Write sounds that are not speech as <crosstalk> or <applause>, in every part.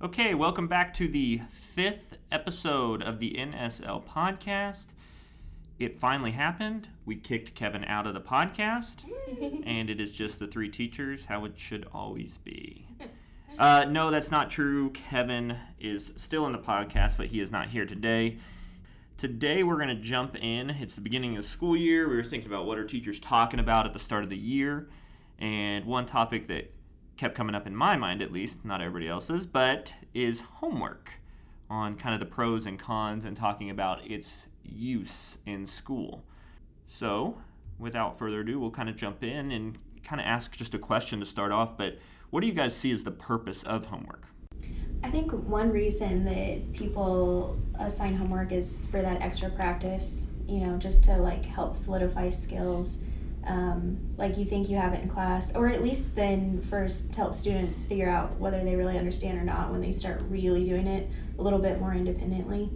Okay, welcome back to the fifth episode of the NSL podcast. It finally happened. We kicked Kevin out of the podcast, <laughs> and it is just the three teachers, how it should always be. Uh, no, that's not true. Kevin is still in the podcast, but he is not here today. Today, we're going to jump in. It's the beginning of the school year. We were thinking about what are teachers talking about at the start of the year. And one topic that kept coming up in my mind, at least, not everybody else's, but is homework on kind of the pros and cons and talking about its use in school. So, without further ado, we'll kind of jump in and kind of ask just a question to start off. But what do you guys see as the purpose of homework? I think one reason that people assign homework is for that extra practice, you know, just to like help solidify skills. Um, like you think you have it in class, or at least then first help students figure out whether they really understand or not when they start really doing it a little bit more independently.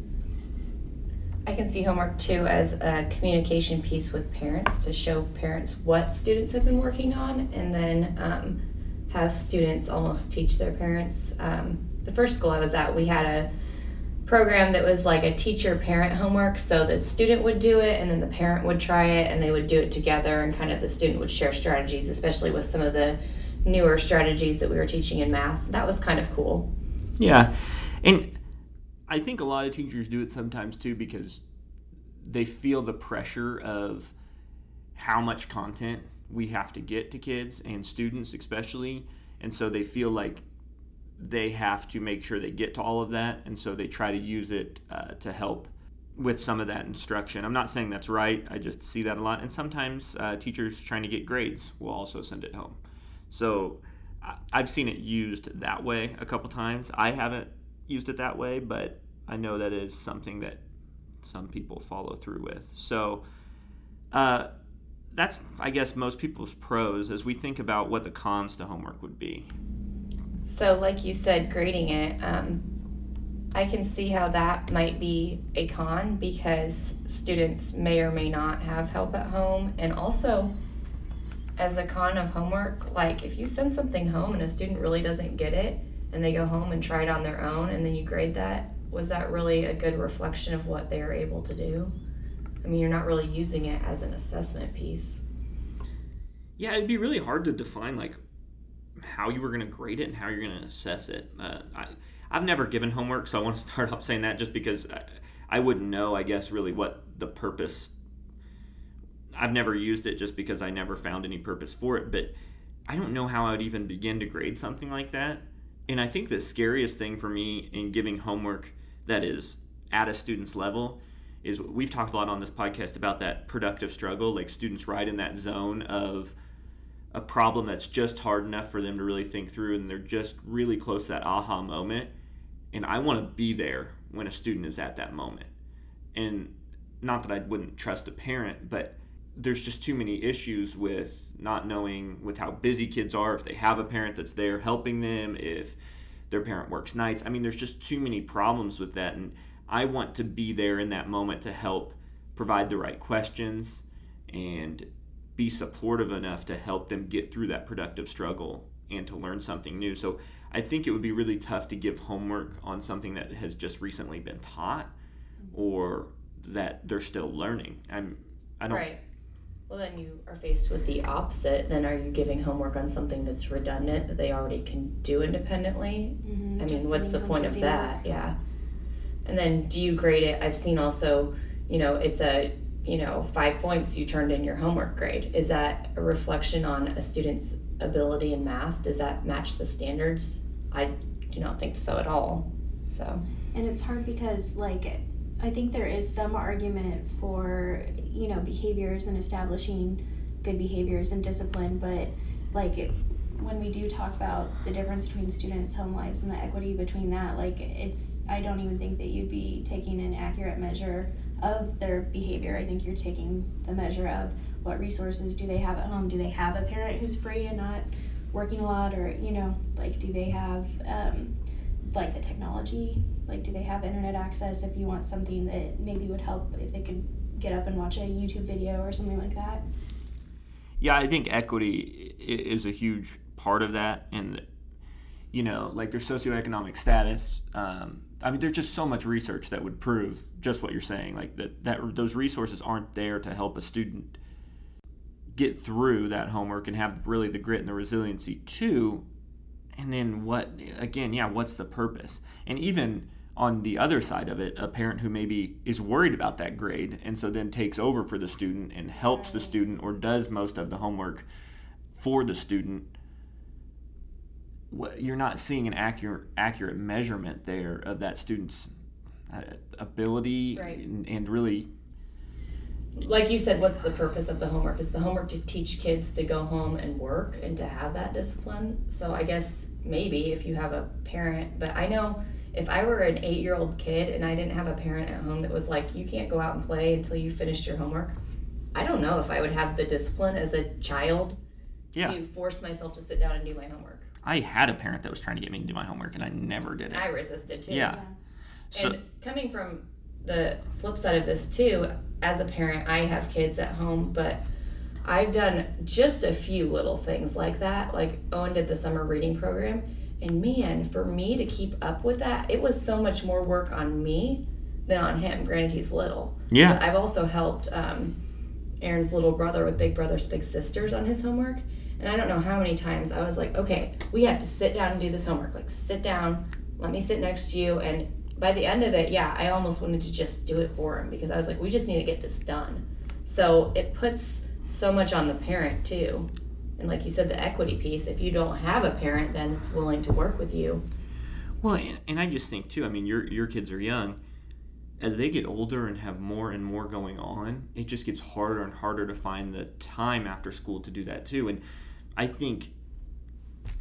I can see homework too as a communication piece with parents to show parents what students have been working on and then um, have students almost teach their parents. Um, the first school I was at, we had a program that was like a teacher parent homework. So the student would do it and then the parent would try it and they would do it together and kind of the student would share strategies, especially with some of the newer strategies that we were teaching in math. That was kind of cool. Yeah. And I think a lot of teachers do it sometimes too because they feel the pressure of how much content we have to get to kids and students especially and so they feel like they have to make sure they get to all of that and so they try to use it uh, to help with some of that instruction. I'm not saying that's right i just see that a lot and sometimes uh, teachers trying to get grades will also send it home. So i've seen it used that way a couple times. I haven't used it that way but i know that is something that some people follow through with. So uh, that's I guess most people's pros as we think about what the cons to homework would be. So, like you said, grading it, um, I can see how that might be a con because students may or may not have help at home, and also as a con of homework, like if you send something home and a student really doesn't get it, and they go home and try it on their own, and then you grade that, was that really a good reflection of what they're able to do? I mean, you're not really using it as an assessment piece. Yeah, it'd be really hard to define like how you were going to grade it and how you're going to assess it. Uh, I, I've never given homework, so I want to <laughs> start off saying that just because I, I wouldn't know, I guess, really what the purpose. I've never used it just because I never found any purpose for it, but I don't know how I would even begin to grade something like that. And I think the scariest thing for me in giving homework that is at a student's level is we've talked a lot on this podcast about that productive struggle, like students right in that zone of a problem that's just hard enough for them to really think through and they're just really close to that aha moment. And I want to be there when a student is at that moment. And not that I wouldn't trust a parent, but there's just too many issues with not knowing with how busy kids are, if they have a parent that's there helping them, if their parent works nights. I mean, there's just too many problems with that. And I want to be there in that moment to help provide the right questions and be supportive enough to help them get through that productive struggle and to learn something new. So I think it would be really tough to give homework on something that has just recently been taught or that they're still learning. I'm I don't Right. Well, then you are faced with the opposite. Then are you giving homework on something that's redundant that they already can do independently? Mm-hmm. I mean, what's the point of that? Yeah. And then do you grade it? I've seen also, you know, it's a, you know, five points you turned in your homework grade. Is that a reflection on a student's ability in math? Does that match the standards? I do not think so at all. So, And it's hard because, like, I think there is some argument for, you know, behaviors and establishing good behaviors and discipline, but, like, it, when we do talk about the difference between students' home lives and the equity between that, like, it's, I don't even think that you'd be taking an accurate measure of their behavior. I think you're taking the measure of what resources do they have at home? Do they have a parent who's free and not working a lot? Or, you know, like, do they have, um, like the technology like do they have internet access if you want something that maybe would help if they could get up and watch a youtube video or something like that yeah i think equity is a huge part of that and you know, like their socioeconomic status. Um, I mean, there's just so much research that would prove just what you're saying, like that, that those resources aren't there to help a student get through that homework and have really the grit and the resiliency too. And then what, again, yeah, what's the purpose? And even on the other side of it, a parent who maybe is worried about that grade and so then takes over for the student and helps the student or does most of the homework for the student you're not seeing an accurate accurate measurement there of that student's uh, ability right. and, and, really like you said what's the purpose of the homework is the homework to teach kids to go home and work and to have that discipline so i guess maybe if you have a parent but i know if i were an eight year old kid and i didn't have a parent at home that was like you can't go out and play until you finished your homework i don't know if i would have the discipline as a child yeah. to force myself to sit down and do my homework I had a parent that was trying to get me to do my homework, and I never did it. I resisted too. Yeah. yeah. So, and coming from the flip side of this too, as a parent, I have kids at home, but I've done just a few little things like that. Like Owen did the summer reading program, and man, for me to keep up with that, it was so much more work on me than on him. Granted, he's little. Yeah. But I've also helped um, Aaron's little brother with Big Brothers Big Sisters on his homework and I don't know how many times I was like, okay, we have to sit down and do this homework. Like, sit down, let me sit next to you. And by the end of it, yeah, I almost wanted to just do it for him because I was like, we just need to get this done. So it puts so much on the parent too. And like you said, the equity piece, if you don't have a parent then it's willing to work with you. Well, and, and I just think too, I mean, your, your kids are young. As they get older and have more and more going on, it just gets harder and harder to find the time after school to do that too. And I think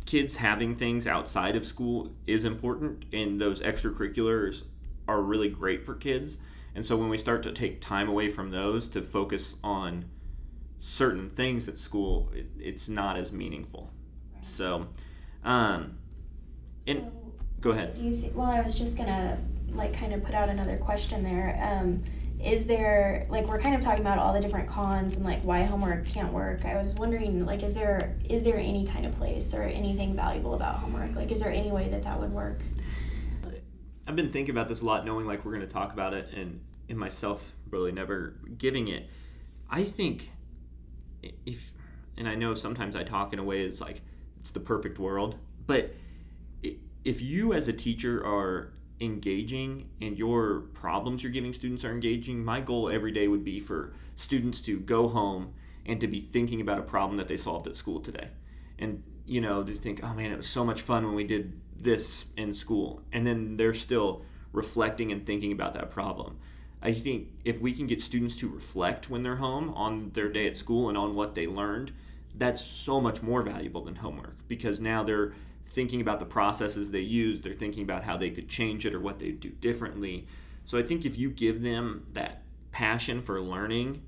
kids having things outside of school is important, and those extracurriculars are really great for kids. And so when we start to take time away from those to focus on certain things at school, it, it's not as meaningful. So, um, and so, go ahead. Do you think? Well, I was just gonna like kind of put out another question there. Um, is there like we're kind of talking about all the different cons and like why homework can't work. I was wondering like is there is there any kind of place or anything valuable about homework? Like is there any way that that would work? I've been thinking about this a lot knowing like we're going to talk about it and in myself really never giving it. I think if and i know sometimes i talk in a way it's like it's the perfect world but if you as a teacher are engaging and your problems you're giving students are engaging, my goal every day would be for students to go home and to be thinking about a problem that they solved at school today. And, you know, to think, oh man, it was so much fun when we did this in school. And then they're still reflecting and thinking about that problem. I think if we can get students to reflect when they're home on their day at school and on what they learned, that's so much more valuable than homework because now they're thinking about the processes they use, they're thinking about how they could change it or what they do differently. So I think if you give them that passion for learning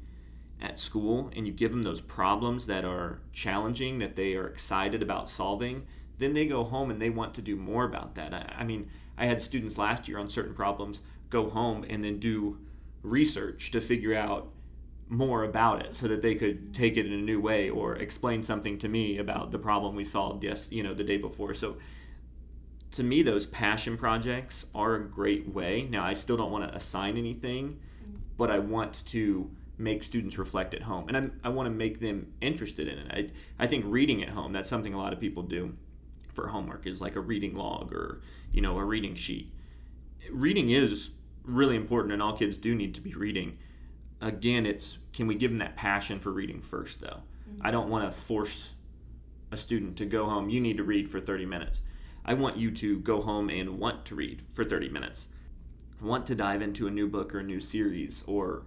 at school and you give them those problems that are challenging, that they are excited about solving, then they go home and they want to do more about that. I, I mean, I had students last year on certain problems go home and then do research to figure out more about it so that they could take it in a new way or explain something to me about the problem we solved yes you know the day before. So to me those passion projects are a great way. Now i still don't want to assign anything but i want to make students reflect at home and I'm, i want to make them interested in it. I, I think reading at home that's something a lot of people do for homework is like a reading log or you know a reading sheet. Reading is really important and all kids do need to be reading again, it's can we give them that passion for reading first, though? Mm-hmm. I don't want to force a student to go home, you need to read for 30 minutes. I want you to go home and want to read for 30 minutes. Want to dive into a new book or a new series or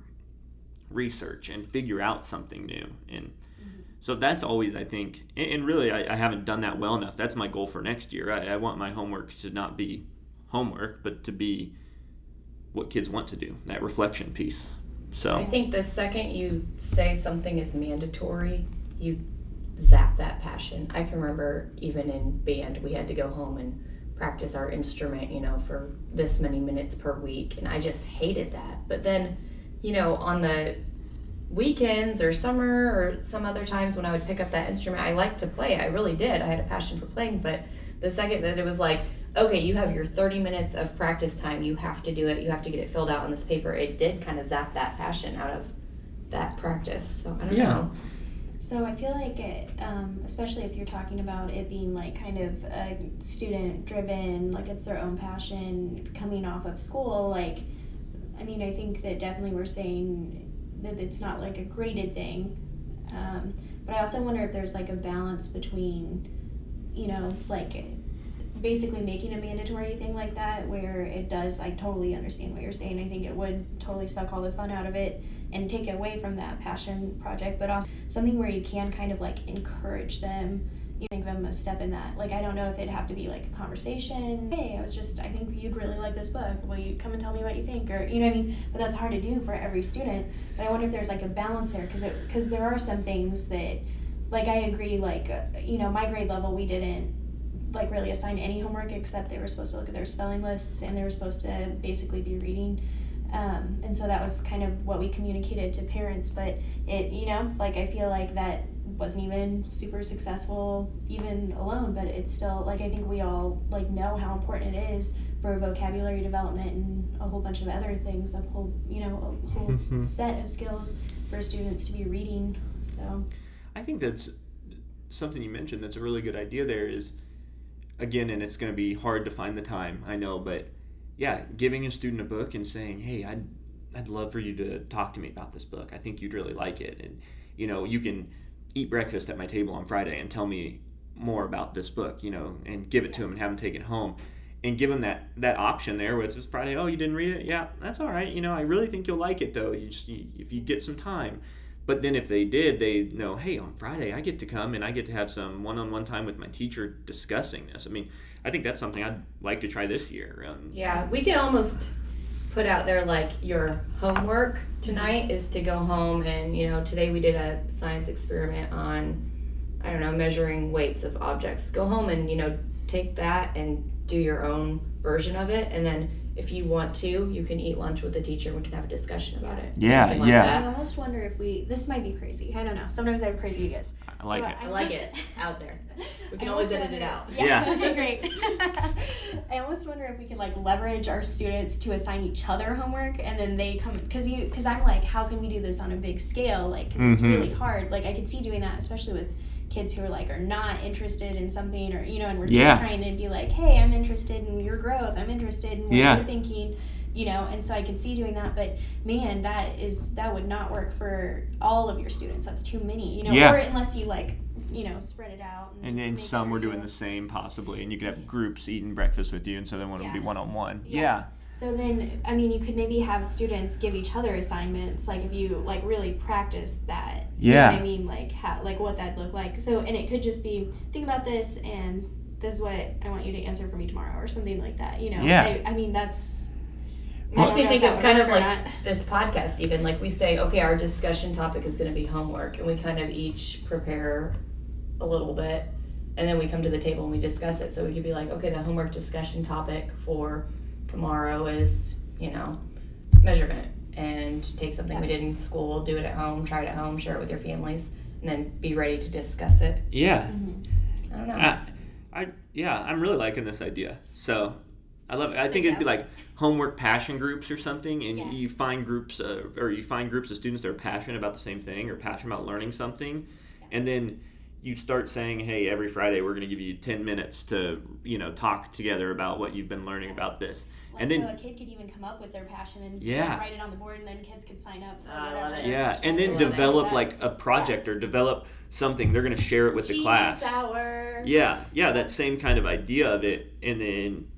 research and figure out something new. And mm-hmm. so that's always, I think, and really, I, I, haven't done that well enough. That's my goal for next year. I, I want my homework to not be homework, but to be what kids want to do that reflection piece. So I think the second you say something is mandatory, you zap that passion. I can remember even in band, we had to go home and practice our instrument, you know, for this many minutes per week. And I just hated that. But then, you know, on the weekends or summer or some other times when I would pick up that instrument, I liked to play. I really did. I had a passion for playing. But The second that it was like, okay, you have your 30 minutes of practice time, you have to do it, you have to get it filled out on this paper, it did kind of zap that passion out of that practice. So I don't Yeah. know. So I feel like it, um, especially if you're talking about it being like kind of a student driven, like it's their own passion coming off of school. Like, I mean, I think that definitely we're saying that it's not like a graded thing. Um, but I also wonder if there's like a balance between, you know, like basically making a mandatory thing like that where it does I totally understand what you're saying. I think it would totally suck all the fun out of it and take away from that passion project, but also something where you can kind of like encourage them. You know give them a step in that. Like I don't know if it'd have to be like a conversation. Hey, I was just I think you'd really like this book. Will you come and tell me what you think? Or you know what I mean? But that's hard to do for every student. But I wonder if there's like a balance there because because there are some things that like I agree like uh, you know my grade level we didn't like really assign any homework except they were supposed to look at their spelling lists and they were supposed to basically be reading um, and so that was kind of what we communicated to parents but it you know like i feel like that wasn't even super successful even alone but it's still like i think we all like know how important it is for vocabulary development and a whole bunch of other things a whole you know a whole Mhm. set of skills for students to be reading so I think that's something you mentioned that's a really good idea there is again and it's going to be hard to find the time I know but yeah giving a student a book and saying hey I'd I'd love for you to talk to me about this book. I think you'd really like it. And you know you can eat breakfast at my table on Friday and tell me more about this book you know and give it to them and have them take it home and give them that that option there with this Friday oh you didn't read it? Yeah that's all right. You know I really think you'll like it though. You just you, if you get some time but then if they did, they know, hey, on Friday I get to come and I get to have some one-on-one time with my teacher discussing this. I mean, I think that's something I'd like to try this year. Um, Yeah, we could almost put out there like your homework tonight is to go home and you know today we did a science experiment on I don't know measuring weights of objects. Go home and you know take that and do your own version of it, and then if you want to, you can eat lunch with the teacher. and We can have a discussion about it. Yeah, like yeah. that. I almost wonder if we. This might be crazy. I don't know. Sometimes I have crazy ideas. I like So it. I like it <laughs> out there. We can always almost edit it out. Yeah. Yeah. okay, great. <laughs> <laughs> I almost wonder if we could like leverage our students to assign each other homework, and then they come because you because I'm like, how can we do this on a big scale? Like, because it's Mhm. really hard. Like, I could see doing that, especially with kids who are like are not interested in something, or you know, and we're Yeah. just trying to be like, hey, I'm interested in your growth. I'm interested in what Yeah. you're thinking. You know, and so I could see doing that, but man, that is that would not work for all of your students. That's too many, you know. Yeah. Or unless you like, you know, spread it out. And just then some sure were doing you- the same possibly, and you could have groups eating breakfast with you, and so then one would be one on one. Yeah. Yeah. So then, I mean, you could maybe have students give each other assignments, like if you like really practice that. You know Yeah. I mean, like how, like what that'd look like. So, and it could just be think about this, and this is what I want you to answer for me tomorrow, or something like that. You know. Yeah. I, I mean, that's. I Makes me think of kind of like not. this podcast, even like we say, okay, our discussion topic is going to be homework, and we kind of each prepare a little bit, and then we come to the table and we discuss it. So we could be like, okay, the homework discussion topic for tomorrow is, you know, measurement, and take something we did in school, do it at home, try it at home, share it with your families, and then be ready to discuss it. Yeah. I don't know. I, I yeah, I'm really liking this idea. So I love it. I think it'd be like homework passion groups or something, and Yeah. you find groups uh, or you find groups of students that are passionate about the same thing or passionate about learning something, and then you start saying, "Hey, every Friday we're going to give you 10 minutes to you know talk together about what you've been learning about this." Like, and then so a kid could even come up with their passion and Yeah. like, write it on the board, and then kids could sign up. For ah, I love it. yeah, and then develop like a project or develop something. They're going to share it with the Cheese class. Sour. Yeah, yeah, that same kind of idea of it, and then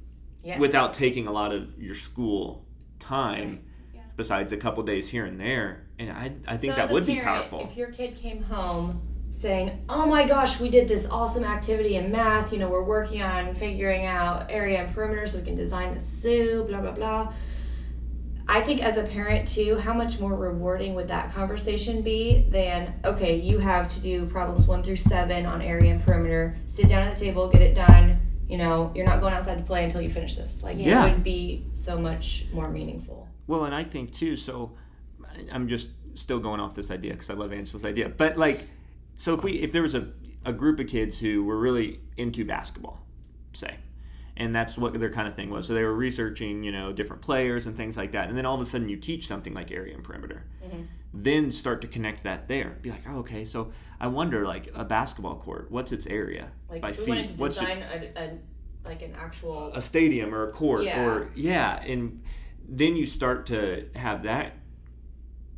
Yes. without taking a lot of your school time Yeah. besides a couple days here and there and i, I think So that as a would be powerful If your kid came home saying, "Oh my gosh, we did this awesome activity in math. You know, we're working on figuring out area and perimeter so we can design the zoo, blah blah blah." I think as a parent too, how much more rewarding would that conversation be than okay, you have to do problems one through seven on area and perimeter. Sit down at the table, get it done. You know, you're not going outside to play until you finish this. Like Yeah. it would be so much more meaningful. well and i think too so i'm just still going off this idea because i love angela's idea but like so if we if there was a, a group of kids who were really into basketball say. And that's what their kind of thing was. So they were researching, you know, different players and things like that. And then all of a sudden you teach something like area and perimeter. Mm-hmm. Then start to connect that there. Be like, oh, okay, so I wonder, like a basketball court, what's its area Like by if we feet? wanted to what's it- a, a like an actual a stadium or a court Yeah. or yeah and then you start to have that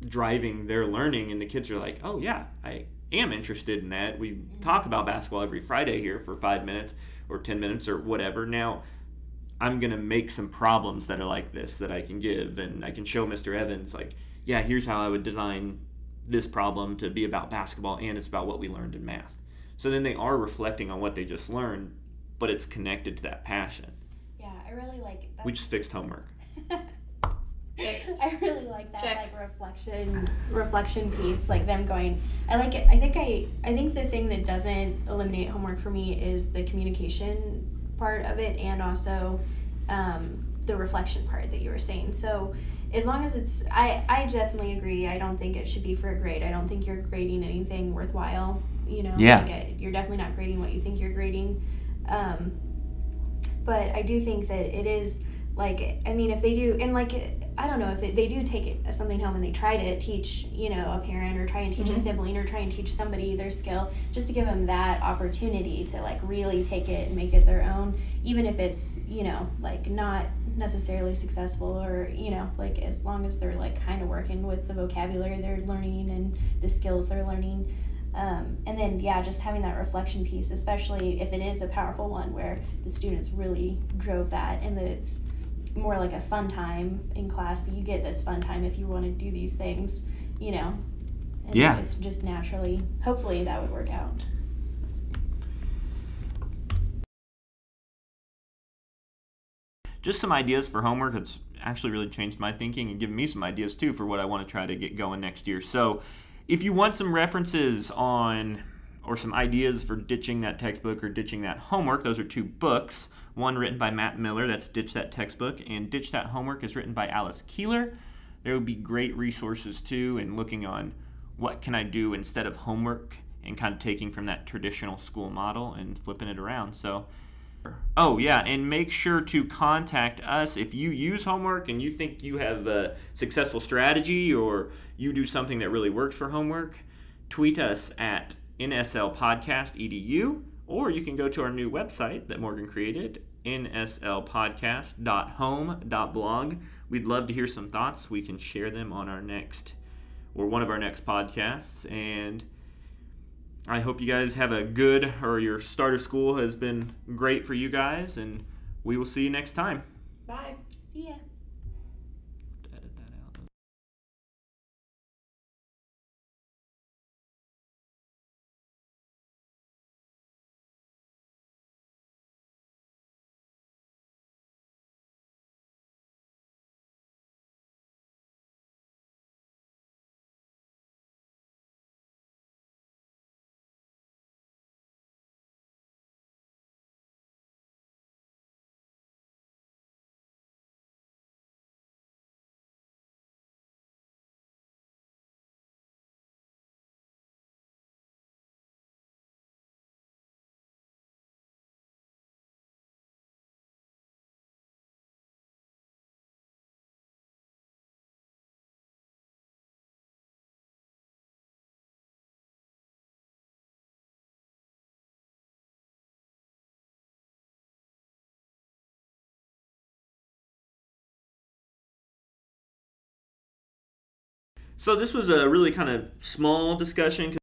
driving their learning and the kids are like oh yeah i am interested in that we talk about basketball every friday here for five minutes or ten minutes or whatever now i'm going to make some problems that are like this that i can give and i can show mr evans like yeah here's how i would design this problem to be about basketball and it's about what we learned in math so then they are reflecting on what they just learned but it's connected to that passion Yeah, I really like. That's, we just fixed homework. <laughs> Fixed. <laughs> I really like that Check. like reflection reflection piece, like them going. I like it. I think I I think the thing that doesn't eliminate homework for me is the communication part of it, and also um, the reflection part that you were saying. So as long as it's, I I definitely agree. I don't think it should be for a grade. I don't think you're grading anything worthwhile. You know, Yeah. like I, you're definitely not grading what you think you're grading. Um, but I do think that it is like I mean if they do and like I don't know if it, they do take it, something home and they try to teach you know a parent or try and teach a Mhm. sibling or try and teach somebody their skill just to give them that opportunity to like really take it and make it their own even if it's you know like not necessarily successful or you know like as long as they're like kind of working with the vocabulary they're learning and the skills they're learning um, and then yeah just having that reflection piece especially if it is a powerful one where the students really drove that and that it's more like a fun time in class you get this fun time if you want to do these things you know and Yeah. it's just naturally hopefully that would work out Just some ideas for homework. It's actually really changed my thinking and given me some ideas too for what I want to try to get going next year. So, if you want some references on or some ideas for ditching that textbook or ditching that homework, those are two books. One written by Matt Miller, that's Ditch That Textbook, and Ditch That Homework is written by Alice Keeler. There would be great resources too in looking on what can I do instead of homework and kind of taking from that traditional school model and flipping it around. So, Oh, yeah, and make sure to contact us if you use homework and you think you have a successful strategy or you do something that really works for homework. Tweet us at nslpodcast.edu or you can go to our new website that Morgan created, nslpodcast.home.blog. We'd love to hear some thoughts. We can share them on our next or one of our next podcasts and I hope you guys have a good or your start of school has been great for you guys, and we will see you next time. Bye. see ya So this was a really kind of small discussion